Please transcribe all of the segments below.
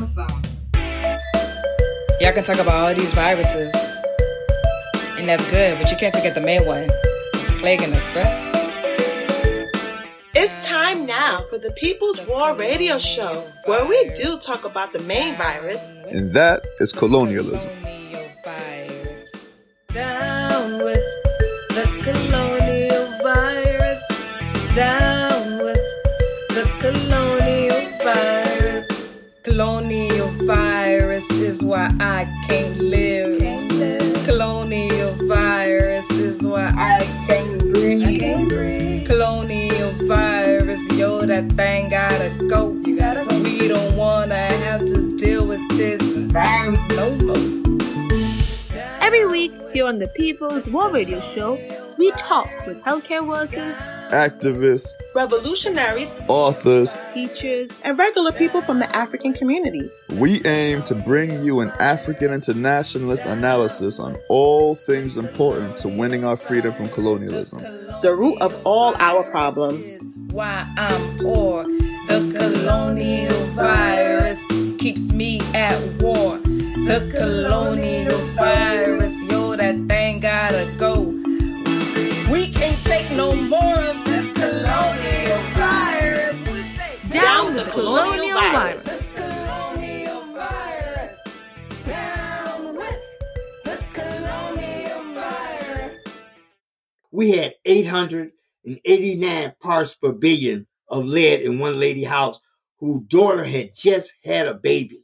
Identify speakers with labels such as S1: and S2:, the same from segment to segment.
S1: on the song. Y'all can talk about all these viruses, and that's good, but you can't forget the main one. It's plaguing us, bruh.
S2: It's time now for the People's War Radio Show, where we do talk about the main virus,
S3: and that is colonialism.
S1: Is why I can't live. Colonial virus is why I can't breathe. Colonial virus, yo, that thing gotta go. You gotta go. We don't wanna have to deal with this virus no more.
S4: Every week here on the People's War Radio Show, we talk with healthcare workers,
S3: activists,
S2: revolutionaries,
S3: authors,
S4: teachers,
S2: and regular people from the African community.
S3: We aim to bring you an African internationalist analysis on all things important to winning our freedom from colonialism.
S2: The root of all our problems.
S1: Why I'm poor. The colonial virus keeps me at war. The colonial virus, more of this colonial virus.
S4: Down, Down with the, the colonial, colonial virus.
S1: virus. The colonial virus. Down with the colonial virus.
S5: We had 889 parts per billion of lead in one lady house whose daughter had just had a baby.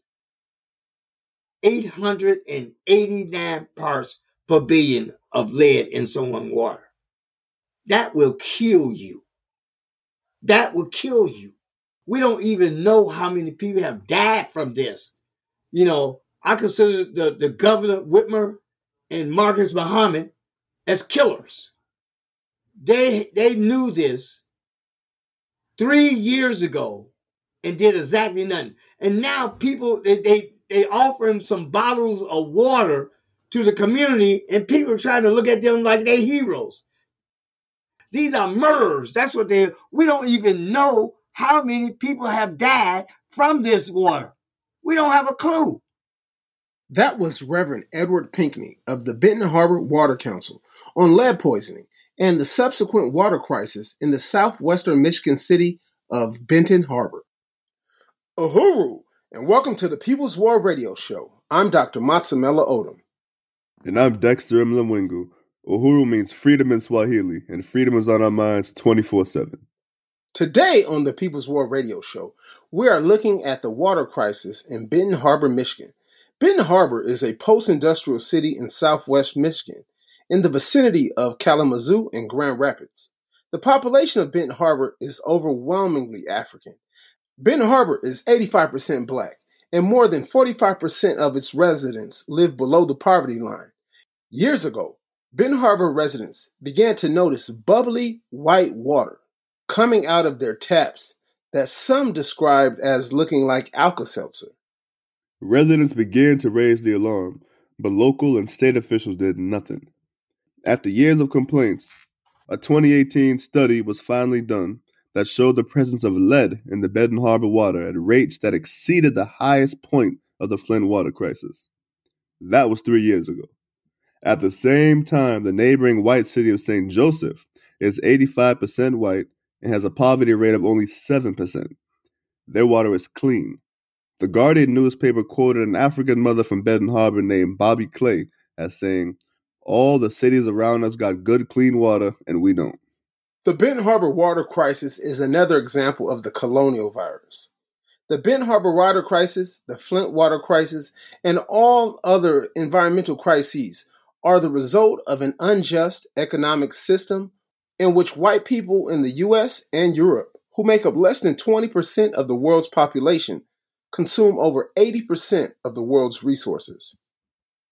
S5: 889 parts per billion of lead in someone's water. That will kill you. That will kill you. We don't even know how many people have died from this. You know, I consider the, the governor Whitmer and Marcus Muhammad as killers. They they knew this three years ago and did exactly nothing. And now people they, they they offer him some bottles of water to the community, and people trying to look at them like they're heroes. These are murderers. That's what they. We don't even know how many people have died from this water. We don't have a clue.
S6: That was Reverend Edward Pinkney of the Benton Harbor Water Council on lead poisoning and the subsequent water crisis in the southwestern Michigan city of Benton Harbor. Uhuru, and welcome to the People's War Radio Show. I'm Dr. Matsamela Odom.
S7: And I'm Dexter Mlawingu. Uhuru means freedom in Swahili, and freedom is on our minds 24 7.
S6: Today on the People's War Radio Show, we are looking at the water crisis in Benton Harbor, Michigan. Benton Harbor is a post industrial city in southwest Michigan, in the vicinity of Kalamazoo and Grand Rapids. The population of Benton Harbor is overwhelmingly African. Benton Harbor is 85% black, and more than 45% of its residents live below the poverty line. Years ago, Benton Harbor residents began to notice bubbly white water coming out of their taps that some described as looking like Alka Seltzer.
S7: Residents began to raise the alarm, but local and state officials did nothing. After years of complaints, a 2018 study was finally done that showed the presence of lead in the Benton Harbor water at rates that exceeded the highest point of the Flint water crisis. That was three years ago. At the same time, the neighboring white city of St. Joseph is 85% white and has a poverty rate of only 7%. Their water is clean. The Guardian newspaper quoted an African mother from Benton Harbor named Bobby Clay as saying, All the cities around us got good, clean water, and we don't.
S6: The Benton Harbor water crisis is another example of the colonial virus. The Benton Harbor water crisis, the Flint water crisis, and all other environmental crises are the result of an unjust economic system in which white people in the US and Europe, who make up less than 20% of the world's population, consume over 80% of the world's resources.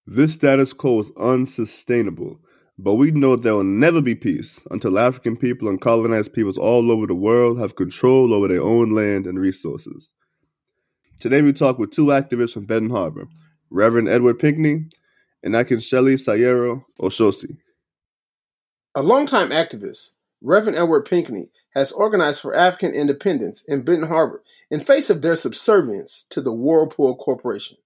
S7: This status quo is unsustainable but we know there will never be peace until African people and colonized peoples all over the world have control over their own land and resources. Today we talk with two activists from Benton Harbor, Reverend Edward Pinkney and Akinshele Sayero Oshosi.
S6: A longtime activist, Reverend Edward Pinkney has organized for African independence in Benton Harbor in face of their subservience to the Whirlpool Corporation.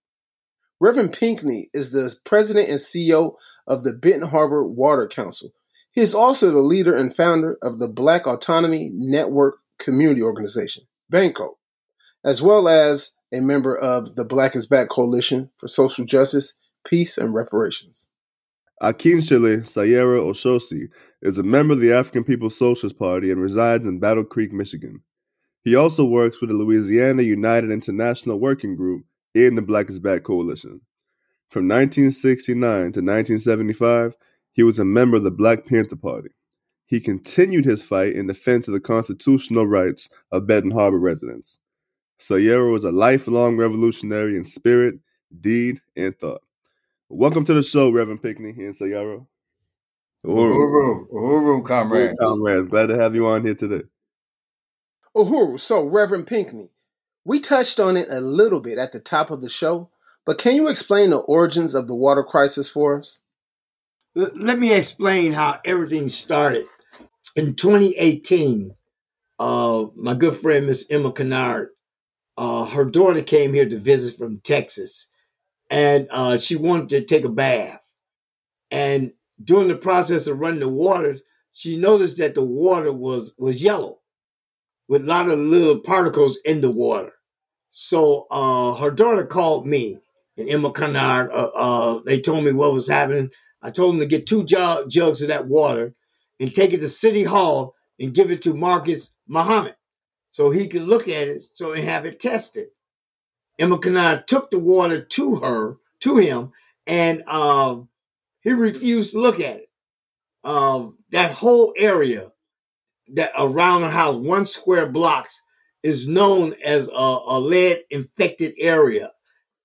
S6: Reverend Pinkney is the president and CEO of the Benton Harbor Water Council. He is also the leader and founder of the Black Autonomy Network Community Organization, BANCO, as well as a member of the Black is Back Coalition for Social Justice, Peace, and Reparations.
S7: Akinshele Sayera Oshosi is a member of the African People's Socialist Party and resides in Battle Creek, Michigan. He also works with the Louisiana United International Working Group in the Black is Back Coalition. From 1969 to 1975, he was a member of the Black Panther Party. He continued his fight in defense of the constitutional rights of Benton Harbor residents. Sayera was a lifelong revolutionary in spirit, deed, and thought. Welcome to the show, Reverend Pinkney and Sayera.
S8: Uhuru, Uhuru, comrades.
S7: comrades. Glad to have you on here today.
S6: Uhuru, so Reverend Pinkney, we touched on it a little bit at the top of the show, but can you explain the origins of the water crisis for us?
S5: L- Let me explain how everything started. In 2018, uh, my good friend Miss Emma Kennard, uh, her daughter came here to visit from Texas, and uh, she wanted to take a bath. And during the process of running the water, she noticed that the water was was yellow, with a lot of little particles in the water. So uh, her daughter called me and Emma Kennard. Uh, uh, they told me what was happening. I told them to get two jug, jugs of that water and take it to City Hall and give it to Marcus Muhammad so he could look at it so and have it tested. Emma Kennard took the water to her, to him, and um, he refused to look at it. Um, that whole area that around the house, one square blocks, is known as a, a lead infected area.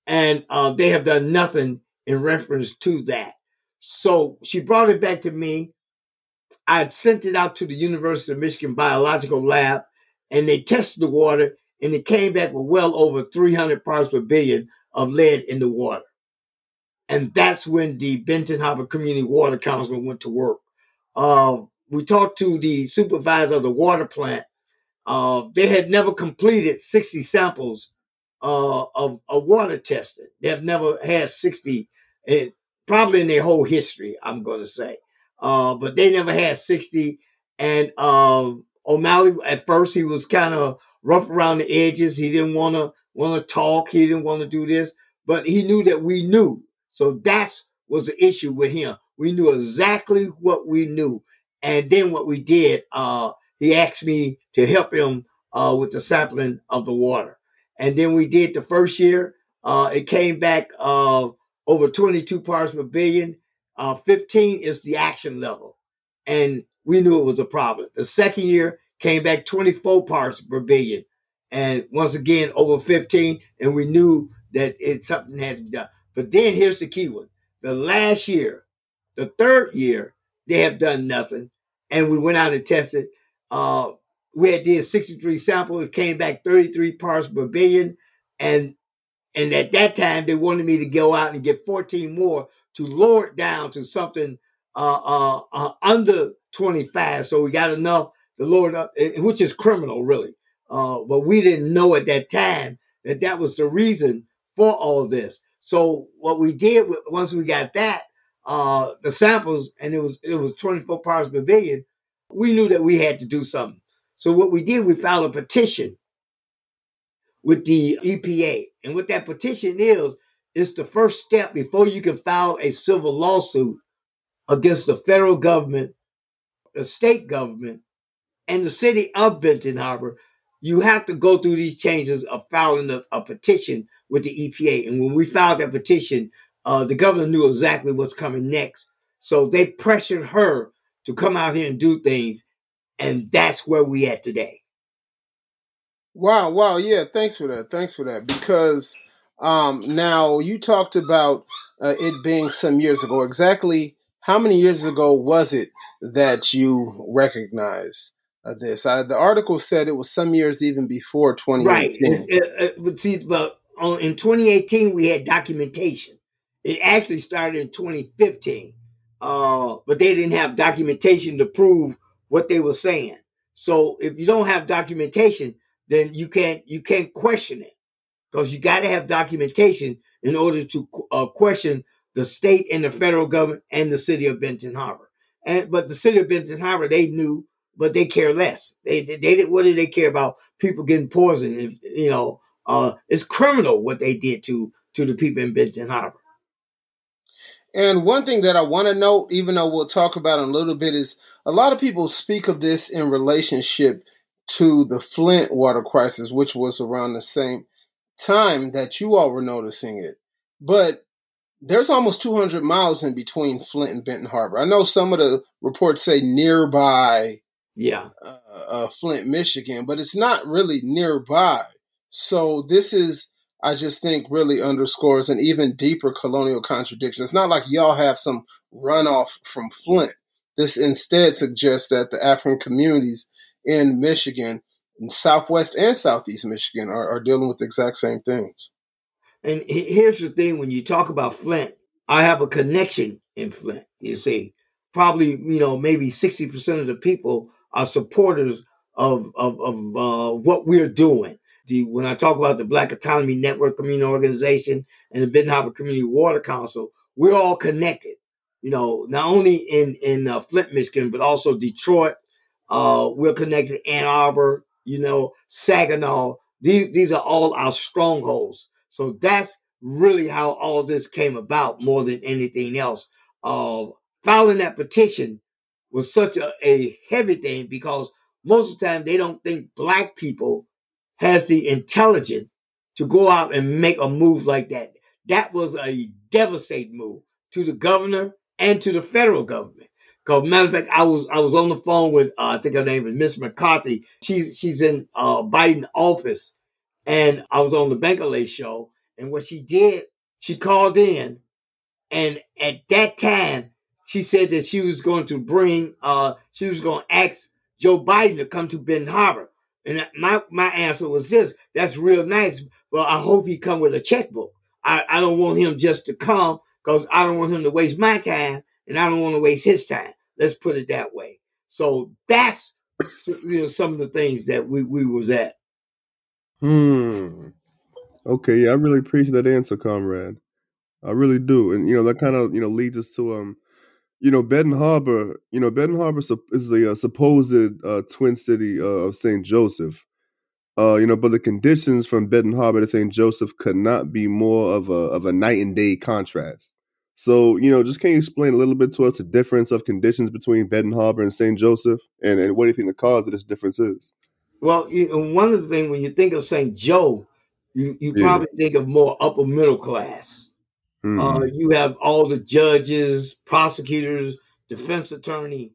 S5: And uh, they have done nothing in reference to that. So she brought it back to me. I sent it out to the University of Michigan Biological Lab, and they tested the water, and it came back with well over 300 parts per billion of lead in the water. And that's when the Benton Harbor Community Water Council went to work. Uh, we talked to the supervisor of the water plant. Uh, they had never completed 60 samples uh, of, of water testing. They have never had 60, eh, probably in their whole history, I'm going to say. Uh, but they never had 60. And um, O'Malley, at first, he was kind of rough around the edges. He didn't want to want to talk. He didn't want to do this, but he knew that we knew. So that was the issue with him. We knew exactly what we knew. And then what we did, uh, he asked me to help him uh, with the sampling of the water. And then we did the first year. Uh, it came back uh, over 22 parts per billion. Uh, 15 is the action level. And we knew it was a problem. The second year came back 24 parts per billion. And once again, over 15. And we knew that it something had to be done. But then here's the key one. The last year, the third year, they have done nothing. And we went out and tested. Uh, we had did 63 samples. It came back 33 parts per billion. And and at that time, they wanted me to go out and get 14 more to lower it down to something uh, uh, uh, under 25. So we got enough to Lord, up, eh, which is criminal, really. Uh, but we didn't know at that time that that was the reason for all this. So what we did once we got that, uh, the samples, and it was it was 24 parts per billion, we knew that we had to do something. So what we did, we filed a petition with the EPA. And what that petition is, is the first step before you can file a civil lawsuit against the federal government, the state government, and the city of Benton Harbor. You have to go through these changes of filing a, a petition with the EPA. And when we filed that petition, uh, the governor knew exactly what's coming next. So they pressured her to come out here and do things. And that's where we at today.
S6: Wow, wow, yeah, thanks for that. Thanks for that. Because um, now you talked about uh, it being some years ago. Exactly how many years ago was it that you recognized uh, this? Uh, the article said it was some years even before
S5: Right.
S6: 2018.
S5: And, uh, uh, but see, but on, in 2018, we had documentation. It actually started in 2015, uh, but they didn't have documentation to prove what they were saying. So if you don't have documentation, then you can't you can't question it because you got to have documentation in order to uh, question the state and the federal government and the city of Benton Harbor. And but the city of Benton Harbor, they knew, but they care less. They they, they what do they care about people getting poisoned? If, you know, uh, it's criminal what they did to to the people in Benton Harbor.
S6: And one thing that I want to note, even though we'll talk about in a little bit, is a lot of people speak of this in relationship to the Flint water crisis, which was around the same time that you all were noticing it. But there's almost 200 miles in between Flint and Benton Harbor. I know some of the reports say nearby
S5: Yeah.
S6: uh, uh, Flint, Michigan, but it's not really nearby. So this is, I just think, really underscores an even deeper colonial contradiction. It's not like y'all have some runoff from Flint. This instead suggests that the African communities in Michigan, in Southwest and Southeast Michigan, are, are dealing with the exact same things.
S5: And here's the thing: when you talk about Flint, I have a connection in Flint. You see, probably you know maybe sixty percent of the people are supporters of of, of uh, what we're doing. The, when I talk about the Black Autonomy Network Community Organization and the Harbor Community Water Council, we're all connected. You know, not only in in uh, Flint, Michigan, but also Detroit. Uh, we're connected Ann Arbor. You know, Saginaw. These these are all our strongholds. So that's really how all this came about more than anything else. Uh, filing that petition was such a, a heavy thing because most of the time they don't think black people has the intelligence to go out and make a move like that. That was a devastating move to the governor and to the federal government. Cause matter of fact, I was I was on the phone with uh, I think her name is Miss McCarthy. She's she's in uh, Biden office, and I was on the Bankerley show. And what she did, she called in, and at that time, she said that she was going to bring, uh, she was going to ask Joe Biden to come to Benton Harbor. And my my answer was this: That's real nice, but I hope he come with a checkbook. I, I don't want him just to come because I don't want him to waste my time, and I don't want to waste his time. Let's put it that way. So that's you know, some of the things that we we was at.
S7: Hmm. Okay, yeah, I really appreciate that answer, comrade. I really do, and you know that kind of you know leads us to um, you know Benton Harbor. You know Benton Harbor is the uh, supposed uh, twin city uh, of Saint Joseph. Uh, you know, but the conditions from Benton Harbor to Saint Joseph could not be more of a of a night and day contrast. So, you know, just can you explain a little bit to us the difference of conditions between Benton Harbor and Saint Joseph, and and what do you think the cause of this difference is?
S5: Well, one of the things when you think of St. Joe, you, you
S7: Yeah.
S5: probably think of more upper middle class.
S7: Hmm.
S5: Uh, you have all the judges, prosecutors, defense attorney.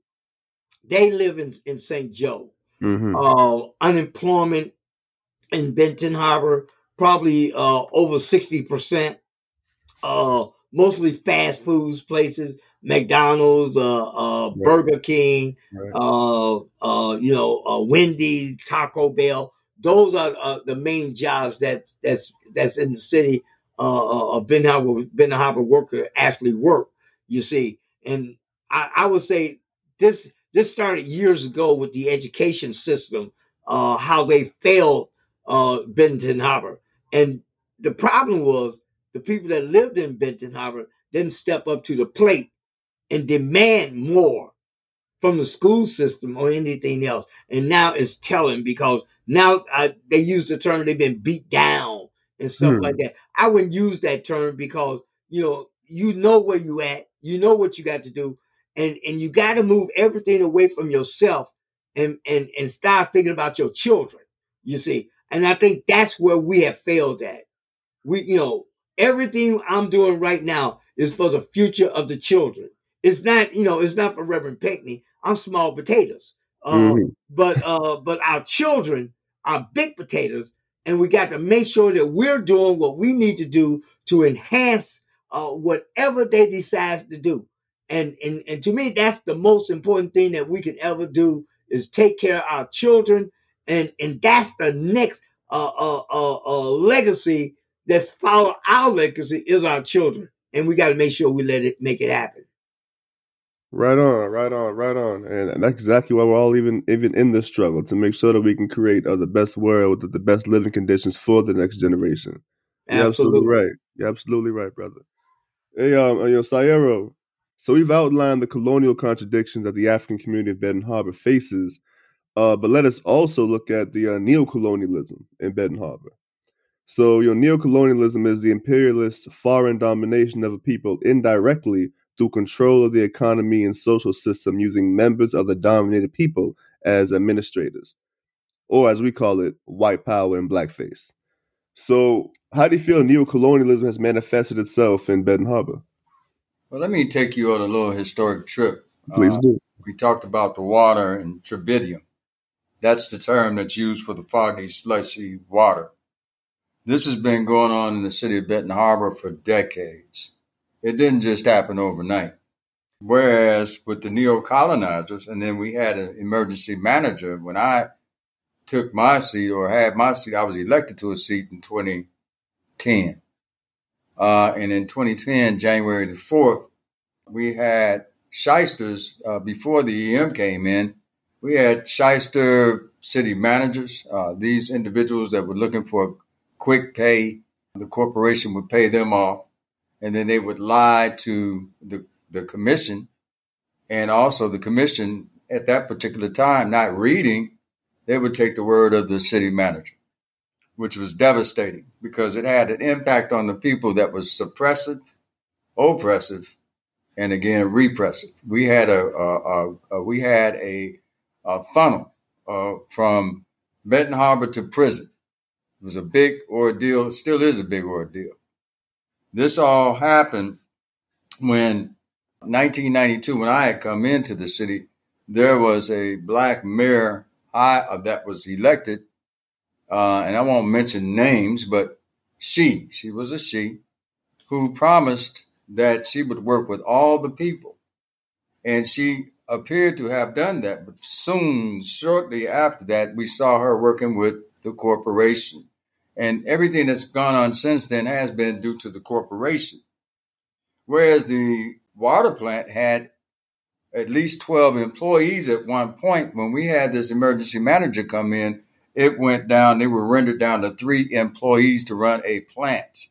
S5: They live in, in St. Joe.
S7: hmm
S5: Uh, unemployment in Benton Harbor probably uh, over 60%. Uh, mostly fast foods places, McDonald's, uh, uh,
S7: Right.
S5: Burger King,
S7: Right.
S5: uh, uh, you know, uh, Wendy's, Taco Bell. Those are uh, the main jobs that that's that's in the city. Uh, uh, Ben Harbor, Ben worker actually work. You see, and I, I would say this this started years ago with the education system, uh, how they failed uh, Benton Harbor, and the problem was the people that lived in Benton Harbor didn't step up to the plate and demand more from the school system or anything else. And now it's telling because now I, they use the term they've been beat down and stuff
S7: Hmm.
S5: like that. I wouldn't use that term because you know you know where you at, you know what you got to do, and and you got to move everything away from yourself and and and start thinking about your children. You see, and I think that's where we have failed at. We you know everything I'm doing right now is for the future of the children. It's not, you know, it's not for Reverend Pinkney. I'm small potatoes. Uh,
S7: Mhm.
S5: but uh, but our children are big potatoes, and we got to make sure that we're doing what we need to do to enhance uh, whatever they decide to do. And, and and to me, that's the most important thing that we can ever do is take care of our children, and and that's the next uh, uh, uh, uh, legacy that's follow our legacy is our children, and we got to make sure we let it make it happen.
S7: Right on, right on, right on, and that's exactly why we're all even even in this struggle to make sure that we can create uh, the best world with the best living conditions for the next generation. You're absolutely
S5: Absolutely.
S7: right. You're absolutely right, brother. Hey, um, uh, you know, Sayero. So we've outlined the colonial contradictions that the African community of Benton Harbor faces, uh, but let us also look at the uh, neocolonialism in Benton Harbor. So, you know, neocolonialism is the imperialist foreign domination of a people indirectly through control of the economy and social system using members of the dominated people as administrators, or as we call it, white power and blackface. So, how do you feel neocolonialism has manifested itself in Benton Harbor?
S8: Well, let me take you on a little historic trip.
S7: Please
S8: Uh,
S7: do.
S8: we talked about the water and tribitium. That's the term that's used for the foggy, slushy water. This has been going on in the city of Benton Harbor for decades. It didn't just happen overnight. Whereas with the neo-colonizers, and then we had an emergency manager. When I took my seat or had my seat, I was elected to a seat in 2010. Uh, and in 2010, January the 4th, we had shysters uh, before the EM came in. We had shyster city managers, uh, these individuals that were looking for quick pay. The corporation would pay them off, and then they would lie to the, the commission. And also, the commission at that particular time, not reading, they would take the word of the city manager, which was devastating because it had an impact on the people that was suppressive, oppressive, and again repressive. We had a, a, a, a we had a, funnel uh, from Benton Harbor to prison. It was a big ordeal. It still is a big ordeal. This all happened when 1992, when I had come into the city, there was a black mayor uh, that was elected, uh, and I won't mention names, but she, she was a she, who promised that she would work with all the people. And she appeared to have done that, but soon, shortly after that, we saw her working with the corporation. And everything that's gone on since then has been due to the corporation. Whereas the water plant had at least 12 employees at one point. When we had this emergency manager come in, it went down, they were rendered down to three employees to run a plant.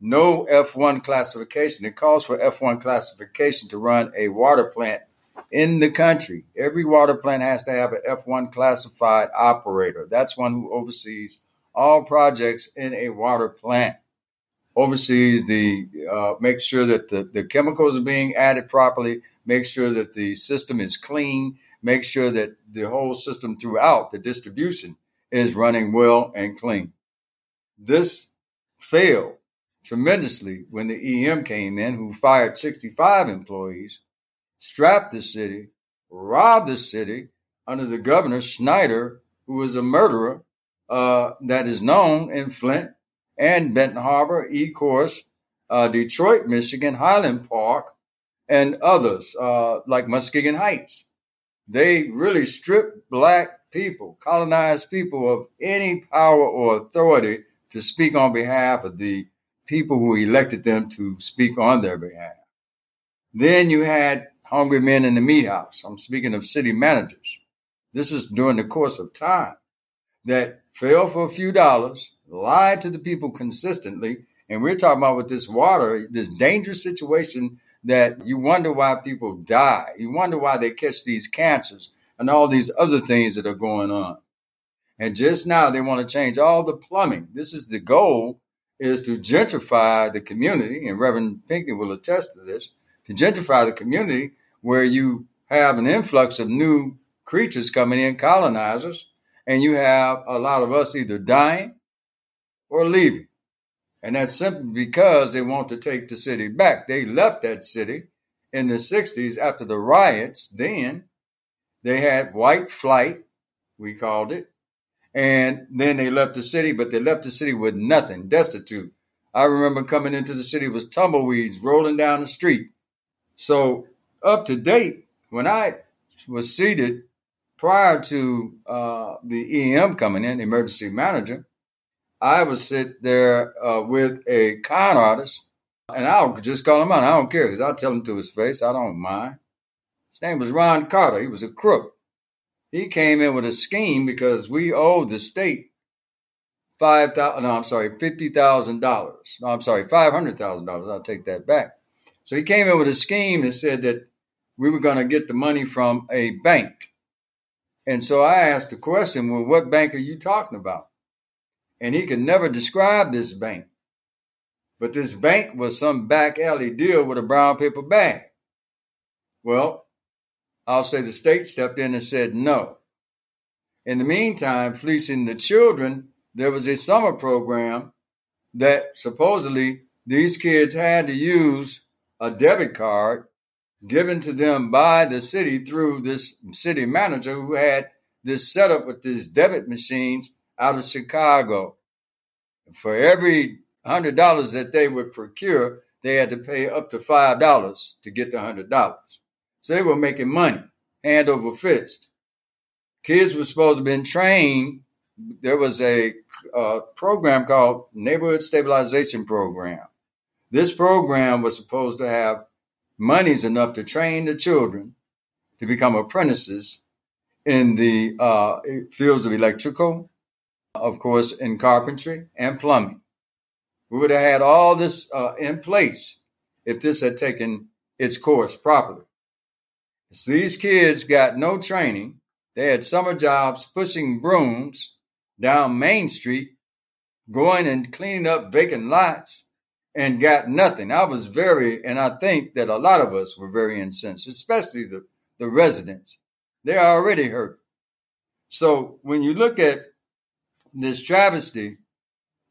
S8: No F1 classification. It calls for F1 classification to run a water plant in the country. Every water plant has to have an F1 classified operator. That's one who oversees all projects in a water plant. Oversees the, uh, make sure that the, the chemicals are being added properly, make sure that the system is clean, make sure that the whole system throughout the distribution is running well and clean. This failed tremendously when the EM came in, who fired 65 employees, strapped the city, robbed the city under the governor, Snyder, who was a murderer uh, that is known in Flint and Benton Harbor, Ecorse, uh, Detroit, Michigan, Highland Park, and others uh, like Muskegon Heights. They really stripped black people, colonized people of any power or authority to speak on behalf of the people who elected them to speak on their behalf. Then you had hungry men in the meat house. I'm speaking of city managers. This is during the course of time that fell for a few dollars, lied to the people consistently. And we're talking about with this water, this dangerous situation that you wonder why people die. You wonder why they catch these cancers and all these other things that are going on. And just now they want to change all the plumbing. This is the goal is to gentrify the community. And Reverend Pinkney will attest to this, to gentrify the community where you have an influx of new creatures coming in, colonizers, and you have a lot of us either dying or leaving. And that's simply because they want to take the city back. They left that city in the 60s after the riots. Then they had white flight, we called it. And then they left the city, but they left the city with nothing, destitute. I remember coming into the city was tumbleweeds rolling down the street. So up to date, when I was seated prior to uh, the EM coming in, emergency manager, I would sit there uh, with a con artist, and I'll just call him out. I don't care because I'll tell him to his face. I don't mind. His name was Ron Carter. He was a crook. He came in with a scheme because we owed the state five thousand. No, I'm sorry, fifty thousand dollars. No, I'm sorry, five hundred thousand dollars. I'll take that back. So he came in with a scheme that said that we were going to get the money from a bank. And so I asked the question, well, what bank are you talking about? And he could never describe this bank. But this bank was some back alley deal with a brown paper bag. Well, I'll say the state stepped in and said no. In the meantime, fleecing the children, there was a summer program that supposedly these kids had to use a debit card given to them by the city through this city manager who had this setup with these debit machines out of Chicago. For every hundred dollars that they would procure, they had to pay up to five dollars to get the hundred dollars. So they were making money, hand over fist. Kids were supposed to been trained. There was a uh, program called Neighborhood Stabilization Program. This program was supposed to have monies enough to train the children to become apprentices in the uh, fields of electrical, of course, in carpentry and plumbing. We would have had all this uh, in place if this had taken its course properly. So these kids got no training. They had summer jobs pushing brooms down Main Street, going and cleaning up vacant lots, and got nothing. I was very, and I think that a lot of us were very incensed, especially the, the residents. They're already hurt. So when you look at this travesty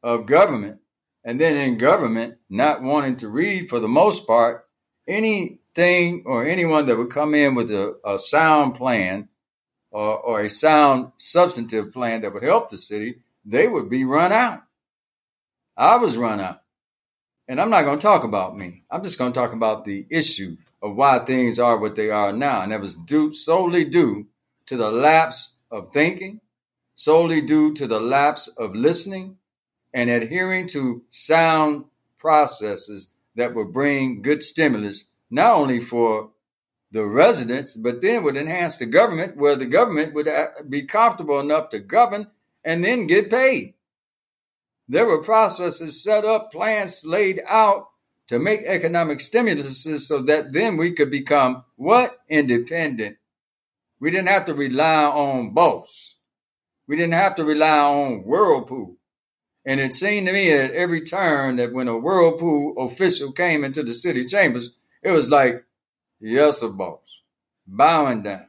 S8: of government, and then in government not wanting to read for the most part anything or anyone that would come in with a, a sound plan or, or a sound substantive plan that would help the city, they would be run out. I was run out. And I'm not going to talk about me. I'm just going to talk about the issue of why things are what they are now. And that was due solely due to the lapse of thinking, solely due to the lapse of listening, and adhering to sound processes that would bring good stimulus, not only for the residents, but then would enhance the government, where the government would uh, be comfortable enough to govern and then get paid. There were processes set up, plans laid out to make economic stimuluses so that then we could become what? Independent. We didn't have to rely on boss. We didn't have to rely on Whirlpool. And it seemed to me at every turn that when a Whirlpool official came into the city chambers, it was like, yes, a boss, bowing down,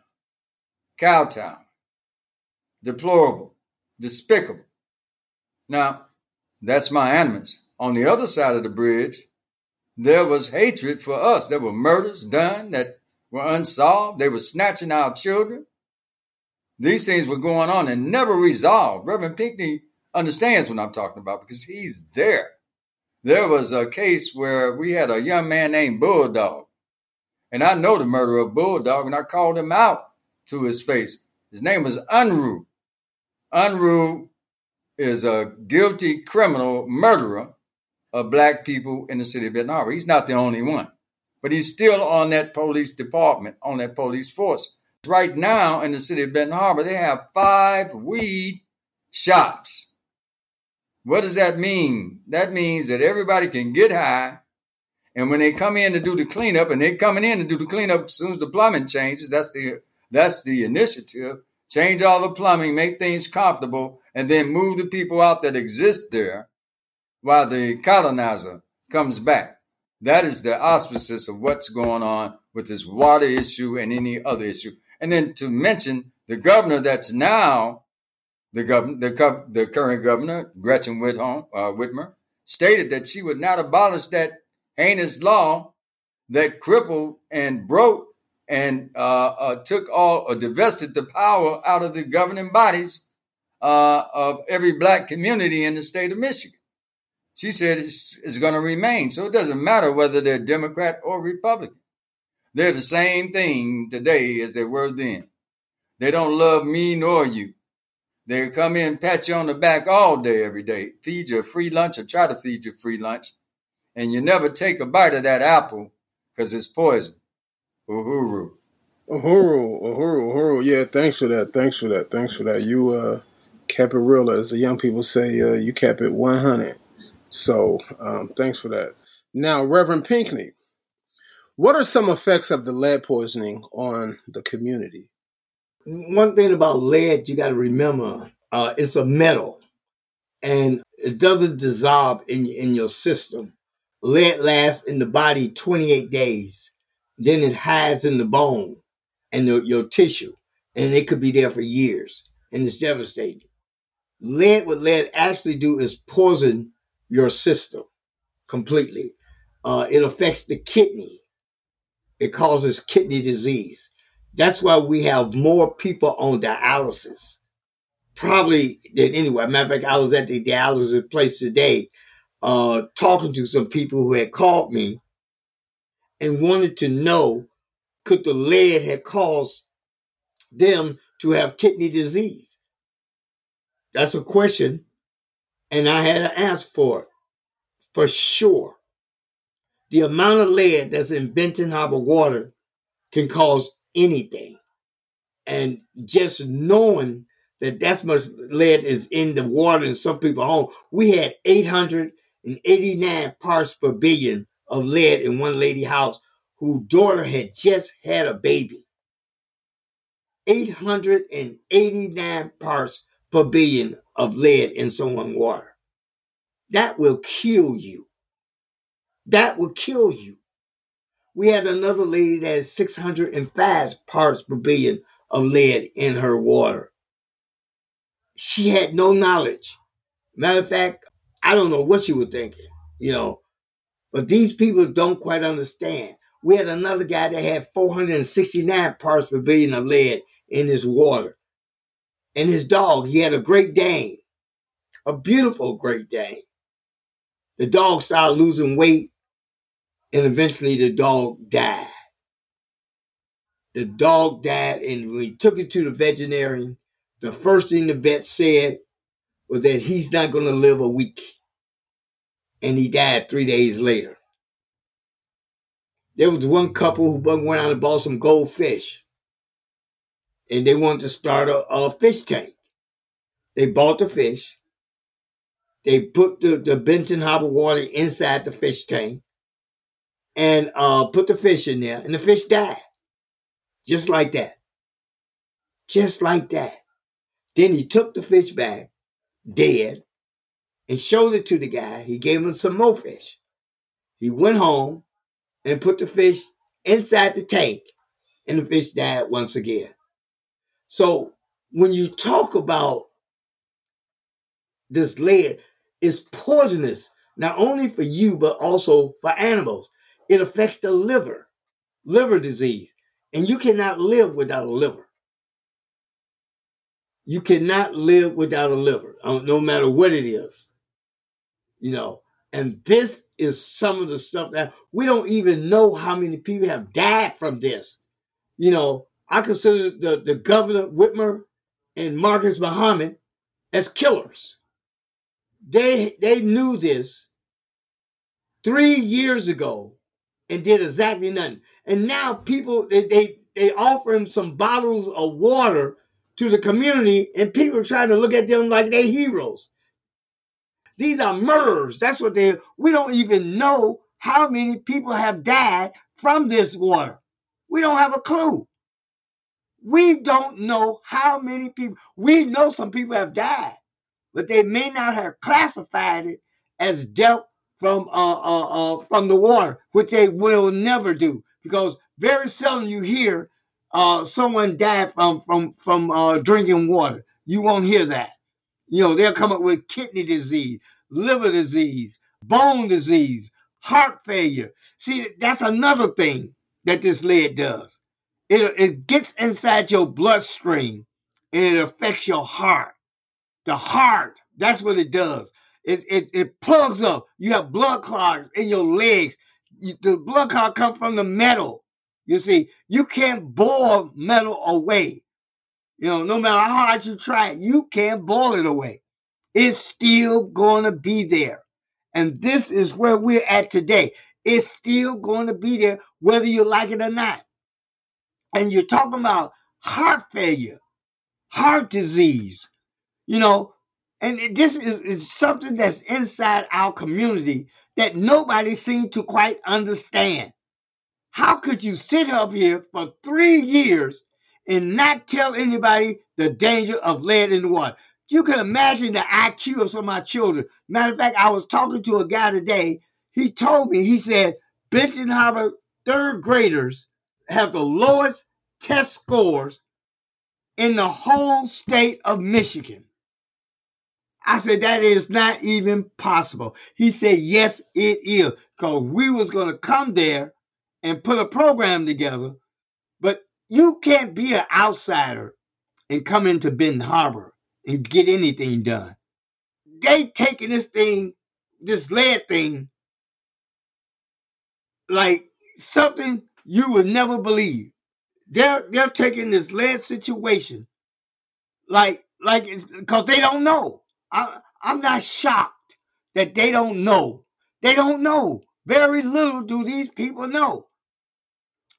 S8: kowtown, deplorable, despicable. Now, that's my animus. On the other side of the bridge, there was hatred for us. There were murders done that were unsolved. They were snatching our children. These things were going on and never resolved. Reverend Pinkney understands what I'm talking about because he's there. There was a case where we had a young man named Bulldog, and I know the murder of Bulldog, and I called him out to his face. His name was Unruh. Unruh is a guilty criminal murderer of black people in the city of Benton Harbor. He's not the only one, but he's still on that police department, on that police force. Right now in the city of Benton Harbor, they have five weed shops. What does that mean? That means that everybody can get high. And when they come in to do the cleanup, and they're coming in to do the cleanup as soon as the plumbing changes, that's the that's the initiative. Change all the plumbing, make things comfortable, and then move the people out that exist there while the colonizer comes back. That is the auspices of what's going on with this water issue and any other issue. And then to mention the governor that's now the, gov- the, gov- the current governor, Gretchen Whitholm, uh, Whitmer, stated that she would not abolish that heinous law that crippled and broke and uh, uh, took all or divested the power out of the governing bodies uh, of every black community in the state of Michigan. She said it's, it's going to remain. So it doesn't matter whether they're Democrat or Republican. They're the same thing today as they were then. They don't love me nor you. They come in, pat you on the back all day, every day, feed you a free lunch or try to feed you free lunch. And you never take a bite of that apple because it's poison. Uhuru.
S6: Uhuru, Uhuru, Uhuru. Yeah, thanks for that. Thanks for that. Thanks for that. You uh, real, as the young people say. Uh, you kept it 100. So um, thanks for that. Now, Reverend Pinkney, what are some effects of the lead poisoning on the community?
S5: One thing about lead you got to remember, uh, it's a metal, and it doesn't dissolve in in your system. Lead lasts in the body 28 days, then it hides in the bone and the, your tissue, and it could be there for years, and it's devastating. Lead, what lead actually do is poison your system completely. Uh, it affects the kidney. It causes kidney disease. That's why we have more people on dialysis, probably than anywhere. Matter of fact, I was at the dialysis place today, uh, talking to some people who had called me and wanted to know could the lead have caused them to have kidney disease? That's a question, and I had to ask for it for sure. The amount of lead that's in Benton Harbor water can cause anything. And just knowing that that much lead is in the water in some people's home, we had 889 parts per billion of lead in one lady house whose daughter had just had a baby. 889 parts per billion of lead in someone's water. That will kill you. That will kill you. We had another lady that has 605 parts per billion of lead in her water. She had no knowledge. Matter of fact, I don't know what she was thinking, you know. But these people don't quite understand. We had another guy that had 469 parts per billion of lead in his water. And his dog, he had a Great Dane, a beautiful Great Dane. The dog started losing weight, and eventually the dog died. The dog died, and we took it to the veterinarian, the first thing the vet said was that he's not going to live a week. And he died three days later. There was one couple who went out and bought some goldfish. And they wanted to start a, a fish tank. They bought the fish. They put the, the Benton Harbor water inside the fish tank and uh, put the fish in there, and the fish died. Just like that. Just like that. Then he took the fish back, dead, and showed it to the guy. He gave him some more fish. He went home and put the fish inside the tank, and the fish died once again. So when you talk about this lead, it's poisonous, not only for you, but also for animals. It affects the liver, liver disease, and you cannot live without a liver. You cannot live without a liver, uh, no matter what it is. You know, and this is some of the stuff that we don't even know how many people have died from this. You know, I consider the, the governor Whitmer and Marcus Muhammad as killers. They they knew this three years ago and did exactly nothing. And now people they they, they offer him some bottles of water to the community, and people try to look at them like they're heroes. These are murderers. That's what they. We don't even know how many people have died from this water. We don't have a clue. We don't know how many people. We know some people have died, but they may not have classified it as death from uh, uh, uh, from the water, which they will never do because very seldom you hear uh, someone die from from from uh, drinking water. You won't hear that. You know they'll come up with kidney disease, liver disease, bone disease, heart failure. See, that's another thing that this lead does. It it gets inside your bloodstream and it affects your heart. The heart, that's what it does. It, it, it plugs up. You have blood clots in your legs. You, the blood clot comes from the metal. You see, you can't boil metal away. You know, no matter how hard you try, you can't boil it away. It's still going to be there. And this is where we're at today. It's still going to be there, whether you like it or not. And you're talking about heart failure, heart disease, you know, and it- this is, is something that's inside our community that nobody seems to quite understand. How could you sit up here for three years and not tell anybody the danger of lead in the water? You can imagine the IQ of some of my children. Matter of fact, I was talking to a guy today. He told me, he said, Benton Harbor third graders have the lowest test scores in the whole state of Michigan. I said, that is not even possible. He said, yes, it is. Because we was going to come there and put a program together. But you can't be an outsider and come into Benton Harbor and get anything done. They taking this thing, this lead thing, like something you would never believe. They're they're taking this lead situation like like it's because they don't know. I I'm not shocked that they don't know. They don't know. Very little do these people know.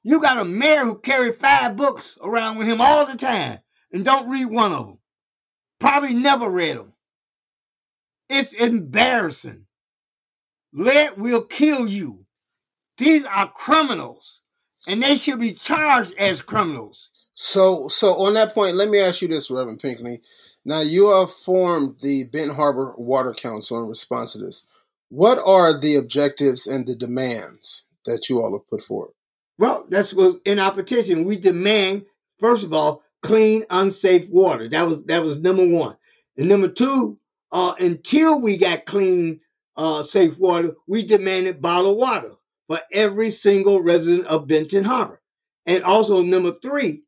S5: You got a mayor who carry five books around with him all the time and don't read one of them. Probably never read them. It's embarrassing. Lead will kill you. These are criminals, and they should be charged as criminals.
S6: So, so on that point, let me ask you this, Reverend Pinkney. Now, you have formed the Benton Harbor Water Council in response to this. What are the objectives and the demands that you all have put forward?
S5: Well, that's what in our petition we demand. First of all, clean, unsafe water. That was that was number one. And number two, uh, until we got clean, uh, safe water, we demanded bottled water for every single resident of Benton Harbor. And also number three,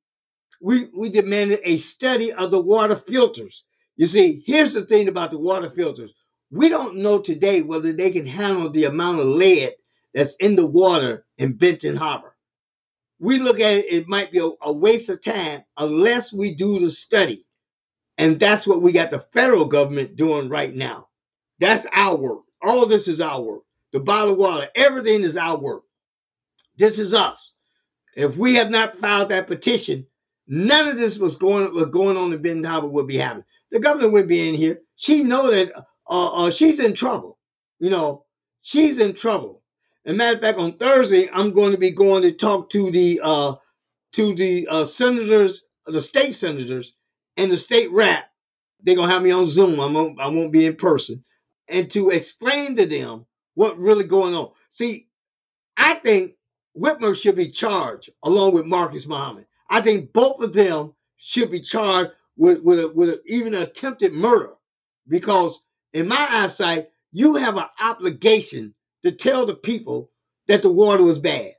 S5: we we demanded a study of the water filters. You see, here's the thing about the water filters. We don't know today whether they can handle the amount of lead that's in the water in Benton Harbor we look at it, it might be a, a waste of time unless we do the study. And that's what we got the federal government doing right now. That's our work. All of this is our work. The bottled water, everything is our work. This is us. If we have not filed that petition, none of this was going was going on in Benton Harbor would be happening. The governor wouldn't be in here. She know that uh, uh, she's in trouble. You know, she's in trouble. As a matter of fact, on Thursday, I'm going to be going to talk to the uh, to the uh, senators, the state senators, and the state rep. They're gonna have me on Zoom. I won't, I won't be in person, and to explain to them what really going on. See, I think Whitmer should be charged along with Marcus Muhammad. I think both of them should be charged with with, a, with a, even attempted murder, because in my eyesight, you have an obligation to tell the people that the water was bad.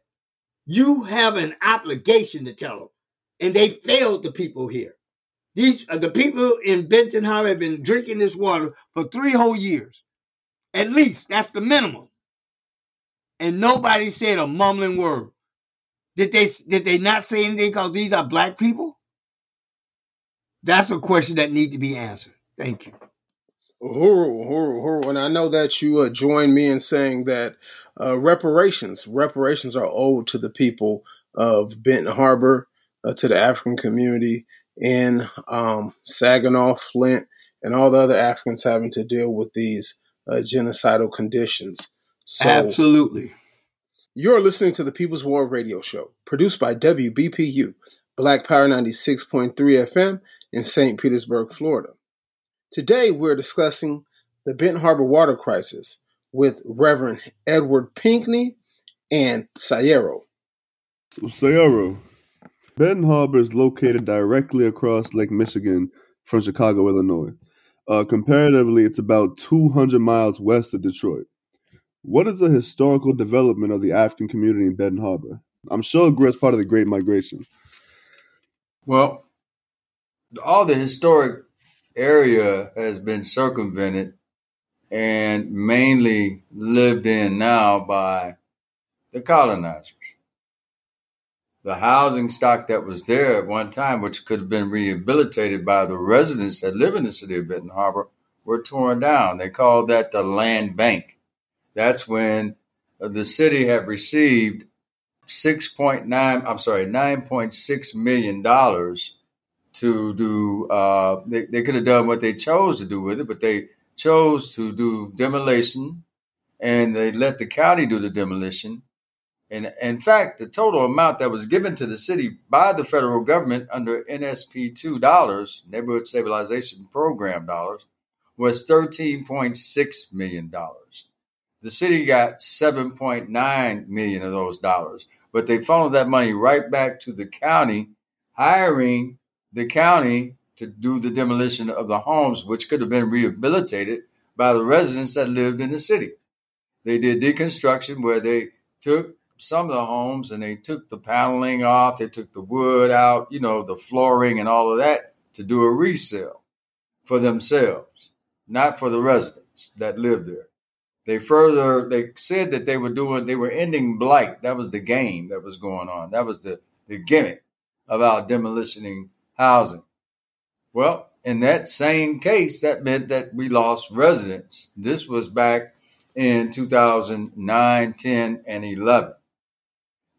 S5: You have an obligation to tell them, and they failed the people here. These uh, the people in Benton Harbor have been drinking this water for three whole years, at least. That's the minimum. And nobody said a mumbling word. Did they did they not say anything because these are black people? That's a question that needs to be answered. Thank you.
S6: Uhuru, Uhuru, Uhuru. And I know that you uh, join me in saying that uh, reparations, reparations are owed to the people of Benton Harbor, uh, to the African community in um, Saginaw, Flint, and all the other Africans having to deal with these uh, genocidal conditions. So,
S5: Absolutely.
S6: You're listening to the People's War Radio Show, produced by WBPU, Black Power 96.3 FM in St. Petersburg, Florida. Today, we're discussing the Benton Harbor water crisis with Reverend Edward Pinkney and Sayero.
S7: So, Sayero, Benton Harbor is located directly across Lake Michigan from Chicago, Illinois. Uh, comparatively, it's about 200 miles west of Detroit. What is the historical development of the African community in Benton Harbor? I'm sure it grew part of the Great Migration.
S8: Well, all the historic area has been circumvented and mainly lived in now by the colonizers. The housing stock that was there at one time, which could have been rehabilitated by the residents that live in the city of Benton Harbor, were torn down. They called that the land bank. That's when the city had received six point nine. I'm sorry, nine point six million dollars to do. Uh, they, they could have done what they chose to do with it, but they chose to do demolition, and they let the county do the demolition. And in fact, the total amount that was given to the city by the federal government under NSP two dollars, Neighborhood Stabilization Program dollars, was thirteen point six million dollars. The city got 7.9 million of those dollars, but they funneled that money right back to the county, hiring the county to do the demolition of the homes, which could have been rehabilitated by the residents that lived in the city. They did deconstruction where they took some of the homes and they took the paneling off, they took the wood out, you know, the flooring and all of that to do a resale for themselves, not for the residents that lived there. They further they said that they were doing they were ending blight. That was the game that was going on. That was the the gimmick about demolitioning housing. Well, in that same case, that meant that we lost residents. This was back in 2009, 10, and 11.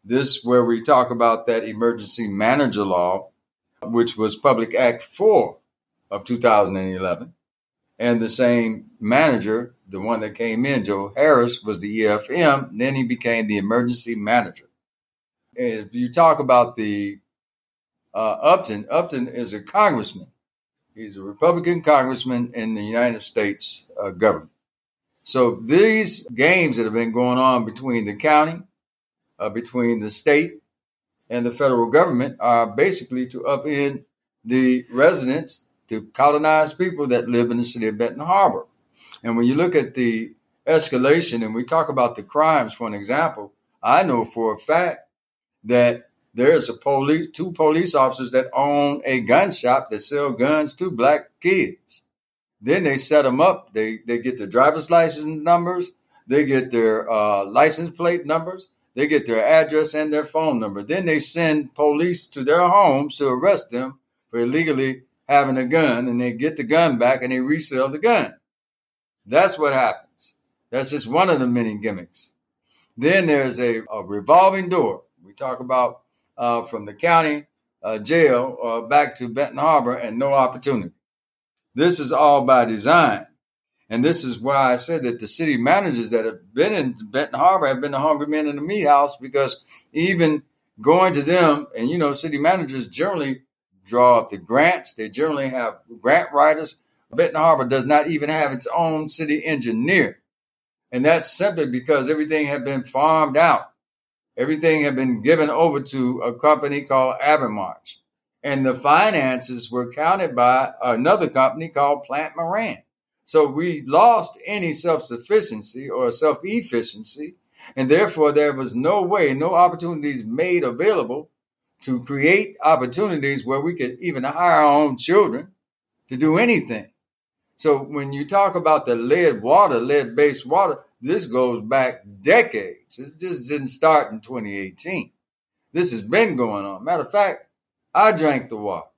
S8: This where we talk about that emergency manager law, which was Public Act 4 of 2011. And the same manager the one that came in, Joe Harris, was the EFM. Then he became the emergency manager. If you talk about the uh, Upton, Upton is a congressman. He's a Republican congressman in the United States uh, government. So these games that have been going on between the county, uh, between the state, and the federal government are basically to upend the residents, to colonize people that live in the city of Benton Harbor. And when you look at the escalation and we talk about the crimes, for an example, I know for a fact that there's a police, two police officers that own a gun shop that sell guns to black kids. Then they set them up. They they get their driver's license numbers. They get their uh, license plate numbers. They get their address and their phone number. Then they send police to their homes to arrest them for illegally having a gun, and they get the gun back and they resell the gun. That's what happens. That's just one of the many gimmicks. Then there's a, a revolving door. We talk about uh, from the county uh, jail uh, back to Benton Harbor and no opportunity. This is all by design. And this is why I said that the city managers that have been in Benton Harbor have been the hungry men in the meat house because even going to them, and you know, city managers generally draw up the grants. They generally have grant writers Benton Harbor does not even have its own city engineer. And that's simply because everything had been farmed out. Everything had been given over to a company called Abonmarche. And the finances were counted by another company called Plante Moran. So we lost any self sufficiency or self efficiency. And therefore, there was no way, no opportunities made available to create opportunities where we could even hire our own children to do anything. So when you talk about the lead water, lead based water, this goes back decades. It just didn't start in 2018. This has been going on. Matter of fact, I drank the water.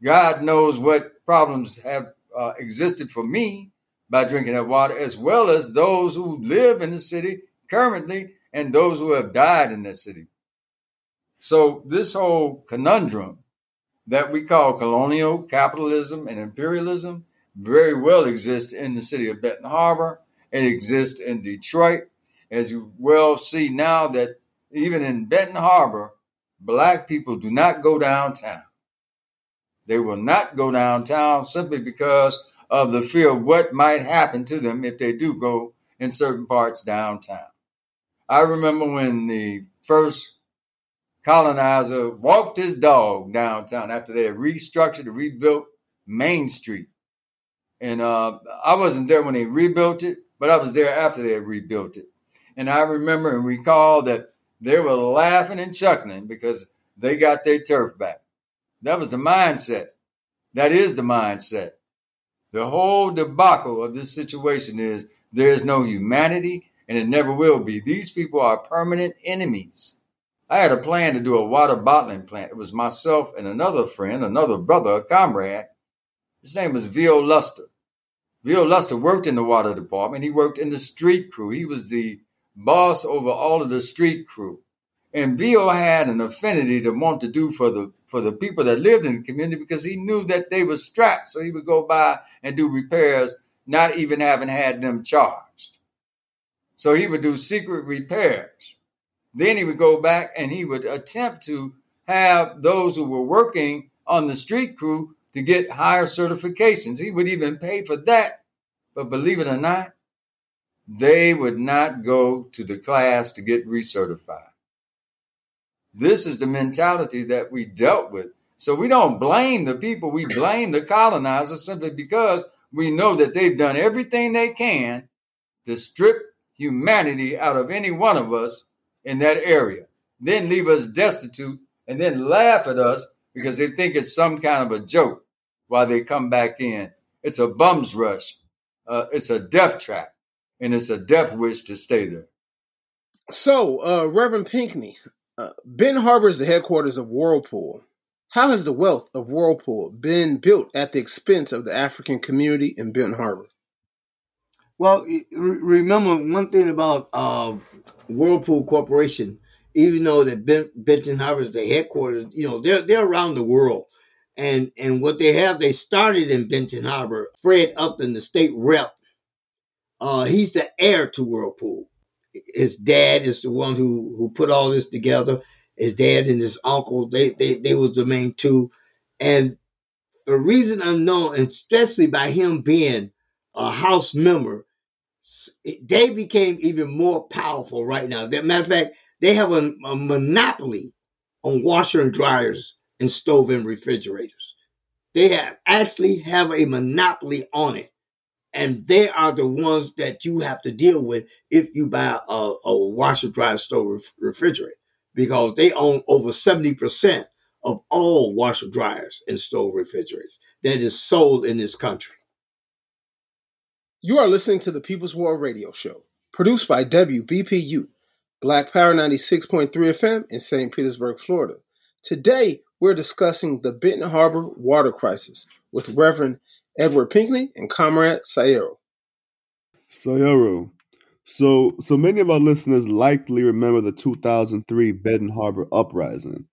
S8: God knows what problems have uh, existed for me by drinking that water, as well as those who live in the city currently and those who have died in the city. So this whole conundrum that we call colonial capitalism and imperialism very well exists in the city of Benton Harbor. It exists in Detroit. As you well see now that even in Benton Harbor, black people do not go downtown. They will not go downtown simply because of the fear of what might happen to them if they do go in certain parts downtown. I remember when the first colonizer walked his dog downtown after they had restructured and rebuilt Main Street. And uh, I wasn't there when they rebuilt it, but I was there after they had rebuilt it. And I remember and recall that they were laughing and chuckling because they got their turf back. That was the mindset. That is the mindset. The whole debacle of this situation is there is no humanity and it never will be. These people are permanent enemies. I had a plan to do a water bottling plant. It was myself and another friend, another brother, a comrade. His name was Vio Luster. Vio Luster worked in the water department. He worked in the street crew. He was the boss over all of the street crew. And Vio had an affinity to want to do for the for the people that lived in the community because he knew that they were strapped. So he would go by and do repairs, not even having had them charged. So he would do secret repairs. Then he would go back and he would attempt to have those who were working on the street crew to get higher certifications. He would even pay for that. But believe it or not, they would not go to the class to get recertified. This is the mentality that we dealt with. So we don't blame the people, we blame the colonizers simply because we know that they've done everything they can to strip humanity out of any one of us in that area, then leave us destitute and then laugh at us because they think it's some kind of a joke while they come back in. It's a bum's rush. Uh, it's a death trap and it's a death wish to stay there.
S6: So, uh, Reverend Pinkney, uh, Benton Harbor is the headquarters of Whirlpool. How has the wealth of Whirlpool been built at the expense of the African community in Benton Harbor?
S5: Well, remember one thing about uh, Whirlpool Corporation, even though that Benton Harbor is the headquarters, you know, they're they're around the world. And and what they have, they started in Benton Harbor. Fred Upton, the state rep, uh, he's the heir to Whirlpool. His dad is the one who who put all this together. His dad and his uncle, they they they was the main two. And a reason unknown, especially by him being a House member, they became even more powerful right now. Matter of fact, they have a, a monopoly on washer and dryers and stove and refrigerators. They have actually have a monopoly on it. And they are the ones that you have to deal with if you buy a, a washer, dryer, stove, refrigerator, because they own over 70% of all washer dryers and stove refrigerators that is sold in this country.
S6: You are listening to the People's War Radio Show, produced by WBPU, Black Power 96.3 FM in St. Petersburg, Florida. Today, we're discussing the Benton Harbor water crisis with Reverend Edward Pinkney and Comrade Sayero.
S7: Sayero. So, so many of our listeners likely remember the 2003 Benton Harbor uprising.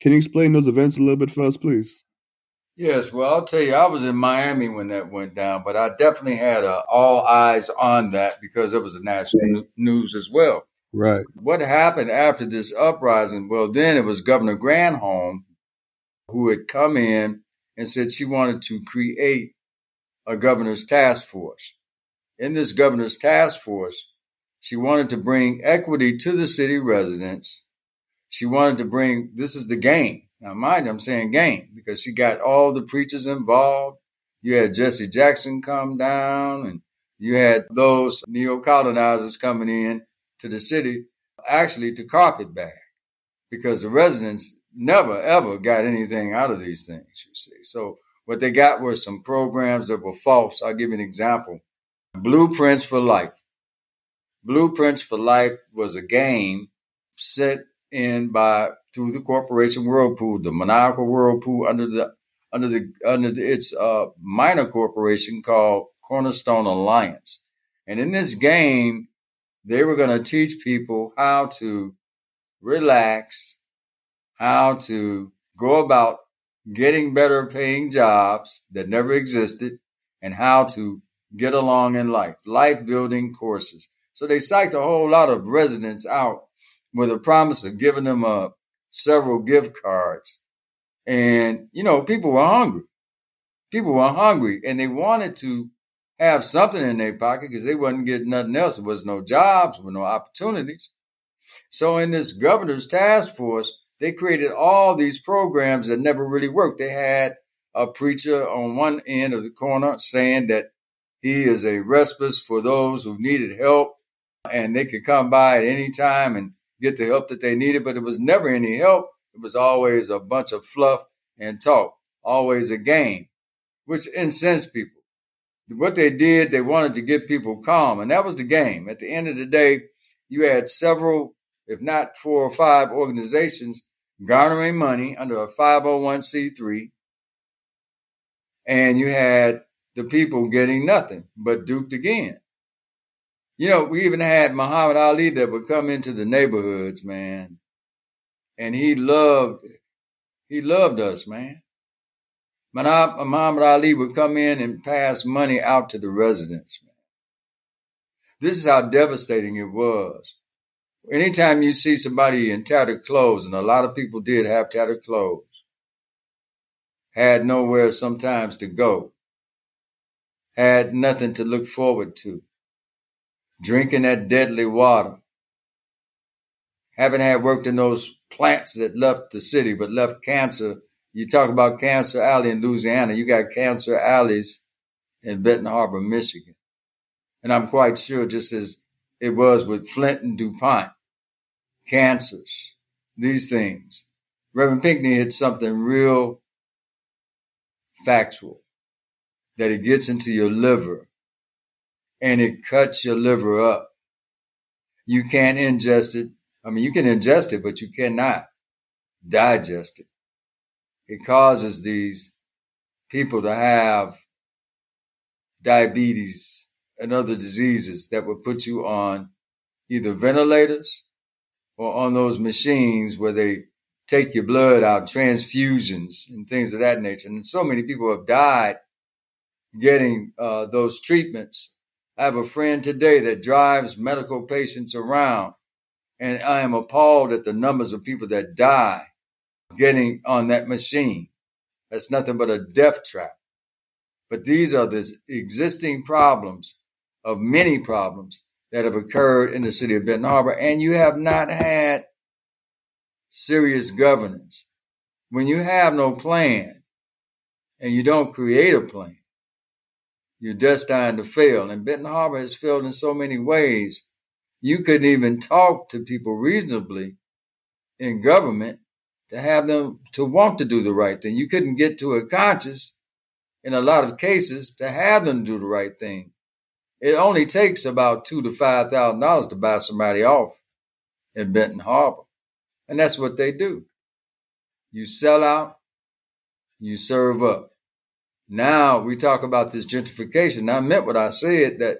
S7: Can you explain those events a little bit for us, please?
S8: Yes, well, I'll tell you, I was in Miami when that went down, but I definitely had uh, all eyes on that because it was a national news as well.
S7: Right.
S8: What happened after this uprising? Well, then it was Governor Granholm who had come in and said she wanted to create a governor's task force. In this governor's task force, she wanted to bring equity to the city residents. She wanted to bring, this is the game now, mind you, I'm saying game because she got all the preachers involved. You had Jesse Jackson come down and you had those neo colonizers coming in to the city actually to carpetbag because the residents never ever got anything out of these things, you see. So what they got were some programs that were false. I'll give you an example. Blueprints for Life. Blueprints for Life was a game set in by through the corporation Whirlpool, the maniacal Whirlpool under the under the under the, its uh, minor corporation called Cornerstone Alliance. And in this game, they were going to teach people how to relax, how to go about getting better paying jobs that never existed, and how to get along in life, life building courses. So they psyched a whole lot of residents out with a promise of giving them a several gift cards. And, you know, people were hungry. People were hungry and they wanted to have something in their pocket because they wasn't getting nothing else. There was no jobs, there were no opportunities. So in this governor's task force, they created all these programs that never really worked. They had a preacher on one end of the corner saying that he is a respite for those who needed help and they could come by at any time and get the help that they needed, but it was never any help. It was always a bunch of fluff and talk, always a game, which incensed people. What they did, they wanted to get people calm, and that was the game. At the end of the day, you had several, if not four or five organizations garnering money under a 501c3, and you had the people getting nothing but duped again. You know, we even had Muhammad Ali that would come into the neighborhoods, man, and he loved he loved us, man. Muhammad Ali would come in and pass money out to the residents. Man. This is how devastating it was. Anytime you see somebody in tattered clothes, and a lot of people did have tattered clothes, had nowhere sometimes to go, had nothing to look forward to, drinking that deadly water, haven't had worked in those plants that left the city but left cancer. You talk about Cancer Alley in Louisiana, you got Cancer Alleys in Benton Harbor, Michigan. And I'm quite sure, just as it was with Flint and DuPont, cancers, these things. Reverend Pinkney hit something real factual that it gets into your liver and it cuts your liver up. You can't ingest it. I mean, you can ingest it, but you cannot digest it. It causes these people to have diabetes and other diseases that would put you on either ventilators or on those machines where they take your blood out, transfusions and things of that nature. And so many people have died getting uh, those treatments. I have a friend today that drives medical patients around, and I am appalled at the numbers of people that die getting on that machine. That's nothing but a death trap. But these are the existing problems of many problems that have occurred in the city of Benton Harbor, and you have not had serious governance. When you have no plan and you don't create a plan, you're destined to fail. And Benton Harbor has failed in so many ways. You couldn't even talk to people reasonably in government to have them to want to do the right thing. You couldn't get to a conscience in a lot of cases to have them do the right thing. It only takes about two to five thousand dollars to buy somebody off in Benton Harbor. And that's what they do. You sell out, you serve up. Now we talk about this gentrification. I meant what I said that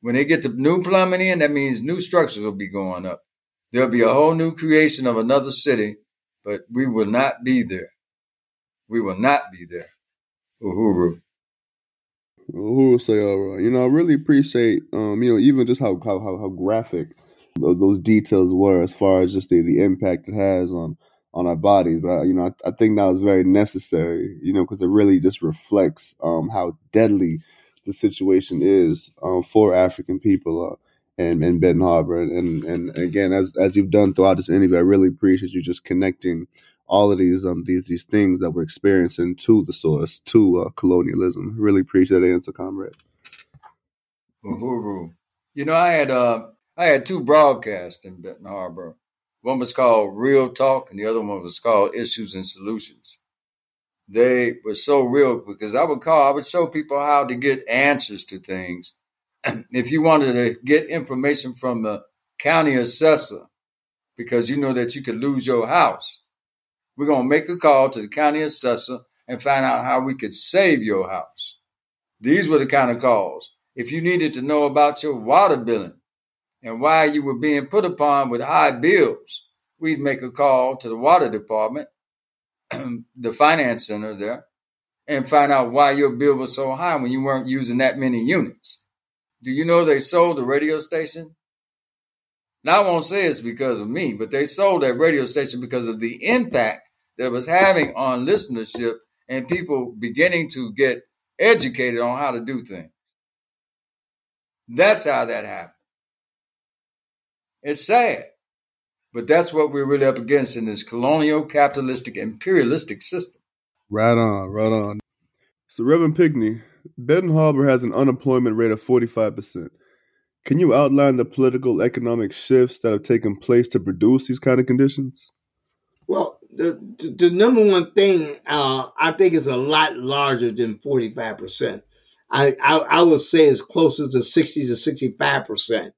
S8: when they get the new plumbing in, that means new structures will be going up. There'll be a whole new creation of another city, but we will not be there. We will not be there. Uhuru.
S7: Uhuru say all right. You know, I really appreciate um, you know, even just how how how, how graphic those details were as far as just the, the impact it has on on our bodies. But I, you know, I, I think that was very necessary. You know, because it really just reflects um, how deadly the situation is um, for African people uh, and in Benton Harbor. And, and and again, as as you've done throughout this interview, I really appreciate you just connecting all of these um these these things that we're experiencing to the source to uh, colonialism. Really appreciate the answer, comrade.
S8: Uhuru. You know, I had uh I had two broadcasts in Benton Harbor. One was called Real Talk, and the other one was called Issues and Solutions. They were so real because I would call, I would show people how to get answers to things. if you wanted to get information from the county assessor, because you know that you could lose your house, we're going to make a call to the county assessor and find out how we could save your house. These were the kind of calls. If you needed to know about your water billing, and why you were being put upon with high bills, we'd make a call to the water department, the finance center there, and find out why your bill was so high when you weren't using that many units. Do you know they sold the radio station? Now I won't say it's because of me, but they sold that radio station because of the impact that was having on listenership and people beginning to get educated on how to do things. That's how that happened. It's sad. But that's what we're really up against in this colonial, capitalistic, imperialistic system.
S7: Right on, right on. So, Reverend Pinkney, Benton Harbor has an unemployment rate of 45%. Can you outline the political, economic shifts that have taken place to produce these kind of conditions?
S5: Well, the, the, the number one thing uh, I think is a lot larger than 45%. I, I, I would say it's closer to 60 to 65%.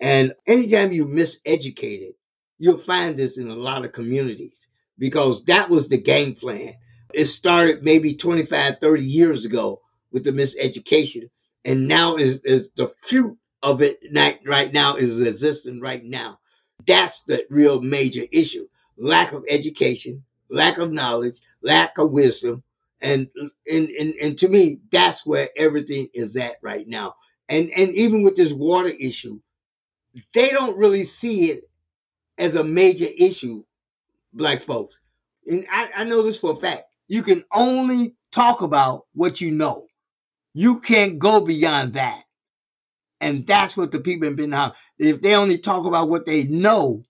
S5: And anytime you miseducated, you'll find this in a lot of communities because that was the game plan. It started maybe 25, 30 years ago with the miseducation. And now is, is the fruit of it right now is existing right now. That's the real major issue. lack of education, lack of knowledge, lack of wisdom. And, and, and, and to me, that's where everything is at right now. And, and even with this water issue, they don't really see it as a major issue, black folks. And I, I know this for a fact. You can only talk about what you know. You can't go beyond that. And that's what the people in Benham, if they only talk about what they know,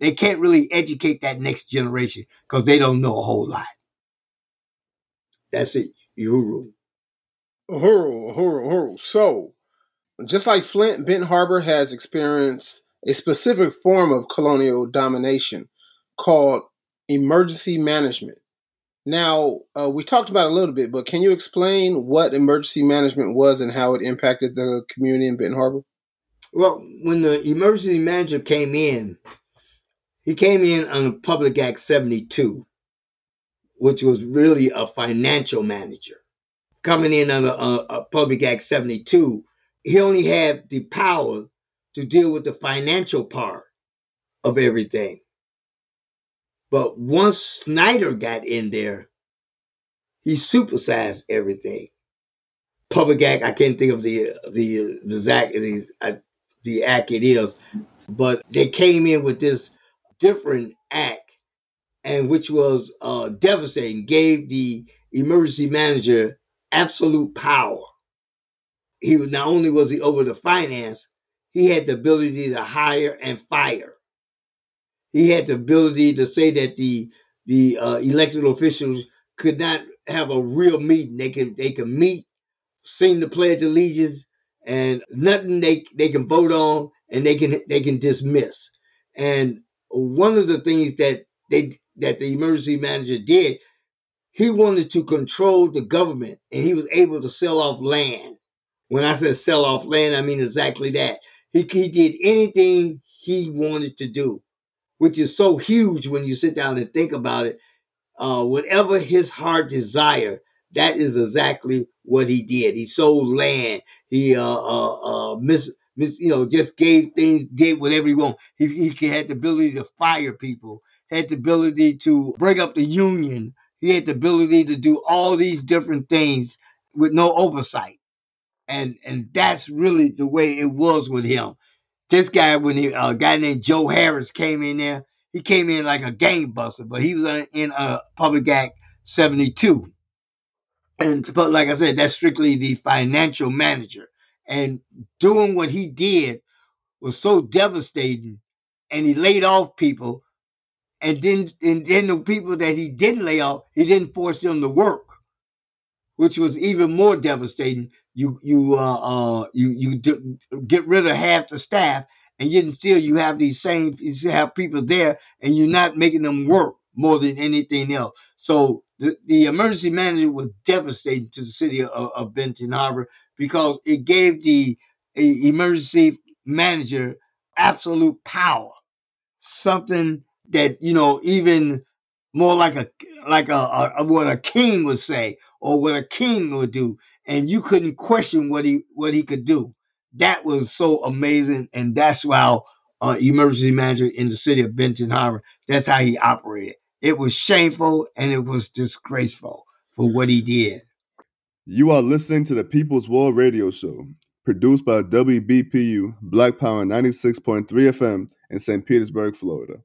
S5: they can't really educate that next generation because they don't know a whole lot. That's it. Uhuru.
S6: Uhuru, Uhuru, Uhuru. So, just like Flint, Benton Harbor has experienced a specific form of colonial domination called emergency management. Now, uh, we talked about a little bit, but can you explain what emergency management was and how it impacted the community in Benton Harbor?
S5: Well, when the emergency manager came in, he came in on Public Act 72, which was really a financial manager. Coming in under a Public Act 72, he only had the power to deal with the financial part of everything. But once Snyder got in there, he supersized everything. Public Act, I can't think of the the the Zach the, uh, the act it is, but they came in with this different act, and which was uh, devastating, gave the emergency manager absolute power. He was not only was he over the finance, he had the ability to hire and fire he had the ability to say that the the uh, elected officials could not have a real meeting. They can they can meet, sing the Pledge of Allegiance, and nothing they they can vote on, and they can they can dismiss. And one of the things that they that the emergency manager did, he wanted to control the government, and he was able to sell off land. When I said sell off land, I mean exactly that. He he did anything he wanted to do which is so huge when you sit down and think about it. Uh, whatever his heart desired, that is exactly what he did. He sold land. He uh, uh, uh, miss, you know, just gave things, did whatever he wanted. He, he had the ability to fire people, had the ability to break up the union. He had the ability to do all these different things with no oversight. And and that's really the way it was with him. This guy, when he, a guy named Joe Harris came in there, he came in like a game buster, but he was in a Public Act 72. And but like I said, that's strictly the financial manager. And doing what he did was so devastating. And he laid off people. And then and then the people that he didn't lay off, he didn't force them to work, which was even more devastating. You you uh, uh you you get rid of half the staff and yet still you have these same you have people there and you're not making them work more than anything else. So the, the emergency manager was devastating to the city of, of benton harbor because it gave the emergency manager absolute power. Something that you know even more like a like a, a, what a king would say or what a king would do and you couldn't question what he what he could do. That was so amazing, and that's why uh, emergency manager in the city of Benton Harbor. That's how he operated. It was shameful and it was disgraceful for what he did.
S7: You are listening to the People's War Radio Show, produced by WBPU Black Power 96.3 FM in St. Petersburg, Florida.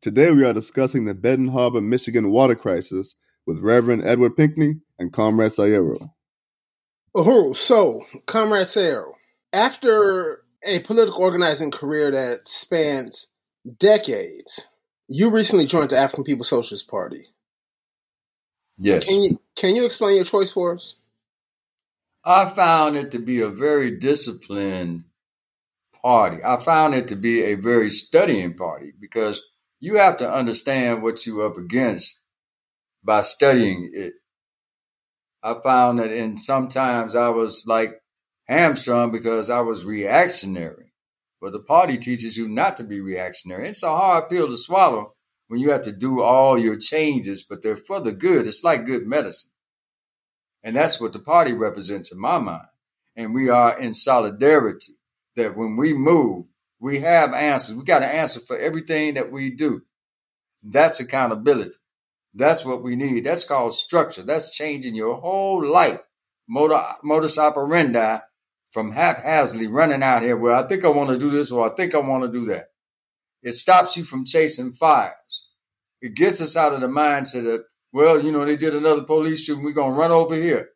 S7: Today we are discussing the Benton Harbor, Michigan water crisis with Reverend Edward Pinkney and Comrade Sayero.
S6: Oh, so, Comrade Sayero, after a political organizing career that spans decades, you recently joined the African People's Socialist Party.
S8: Yes.
S6: Can you can you explain your choice for us?
S8: I found it to be a very disciplined party. I found it to be a very studying party because you have to understand what you're up against by studying it I found that in sometimes I was like hamstrung because I was reactionary. But the party teaches you not to be reactionary. It's a hard pill to swallow when you have to do all your changes, but they're for the good. It's like good medicine. And that's what the party represents in my mind. And we are in solidarity that when we move, we have answers. We got an answer for everything that we do. That's accountability. That's what we need. That's called structure. That's changing your whole life. Motor, modus operandi from haphazardly running out here where I think I want to do this or I think I want to do that. It stops you from chasing fires. It gets us out of the mindset that, well, you know, they did another police shooting. We're going to run over here.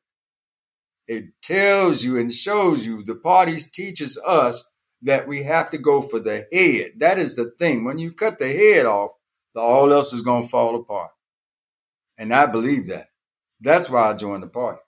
S8: It tells you and shows you the parties teaches us that we have to go for the head. That is the thing. When you cut the head off, the all else is going to fall apart. And I believe that. That's why I joined the party.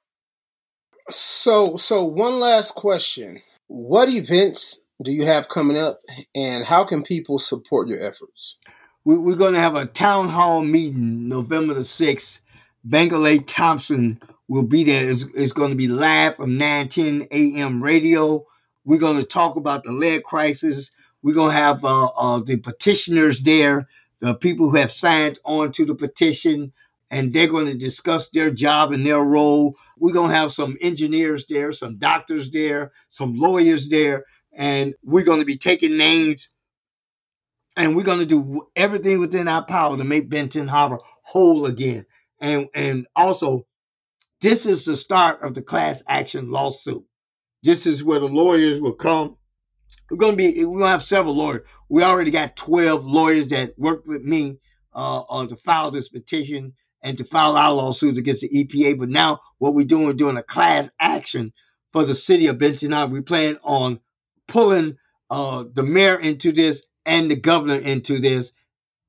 S6: So, so one last question: What events do you have coming up, and how can people support your efforts?
S5: We, we're going to have a town hall meeting November the sixth. Bangalay Thompson will be there. It's, it's going to be live from 9 10 a.m. radio. We're going to talk about the lead crisis. We're going to have uh, uh, the petitioners there, the people who have signed on to the petition, and they're going to discuss their job and their role. We're going to have some engineers there, some doctors there, some lawyers there, and we're going to be taking names and we're going to do everything within our power to make Benton Harbor whole again. And and also, this is the start of the class action lawsuit. This is where the lawyers will come. We're going to be we're going to have several lawyers. We already got 12 lawyers that worked with me uh, uh, to file this petition and to file our lawsuit against the EPA. But now what we're doing, we're doing a class action for the city of Benton. We plan on pulling uh, the mayor into this and the governor into this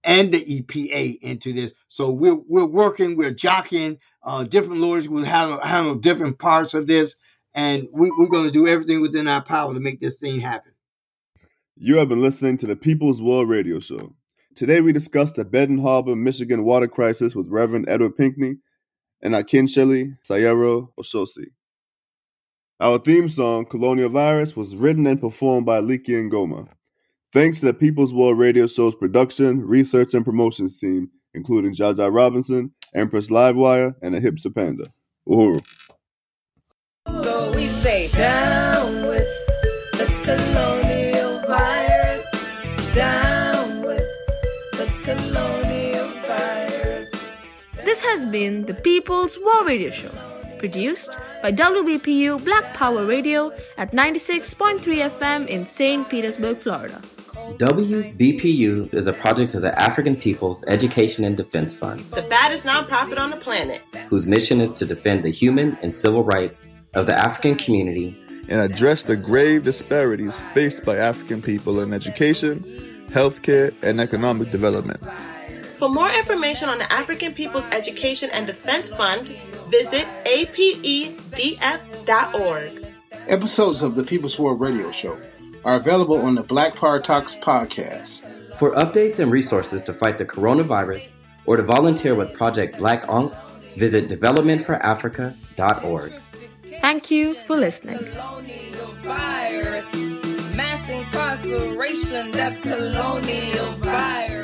S5: and the EPA into this. So we're we're working, we're jockeying. Uh, different lawyers will handle, handle different parts of this, and we, we're going to do everything within our power to make this thing happen.
S7: You have been listening to the People's World Radio Show. Today we discussed the Benton Harbor, Michigan water crisis with Reverend Edward Pinkney and Akinshele Sayero Ososi. Our theme song, Colonial Virus, was written and performed by Liki Ngoma. Thanks to the People's World Radio Show's production, research, and promotions team, including Jaja Robinson, Empress Livewire, and a Hipsa Panda. Uhuru.
S1: So we say down with the colonial
S4: This has been the People's War Radio Show, produced by WBPU Black Power Radio at 96.3 FM in St. Petersburg, Florida.
S9: WBPU is a project of the African People's Education and Defense Fund,
S2: The baddest nonprofit on the planet.
S9: whose mission is to defend the human and civil rights of the African community
S3: and address the grave disparities faced by African people in education, healthcare, and economic development.
S2: For more information on the African People's Education and Defense Fund, visit apedf.org.
S6: Episodes of the People's World Radio Show are available on the Black Power Talks podcast.
S9: For updates and resources to fight the coronavirus or to volunteer with Project Black Ankh, visit developmentforafrica.org.
S4: Thank you for listening.
S1: Colonial virus, mass incarceration, that's colonial virus.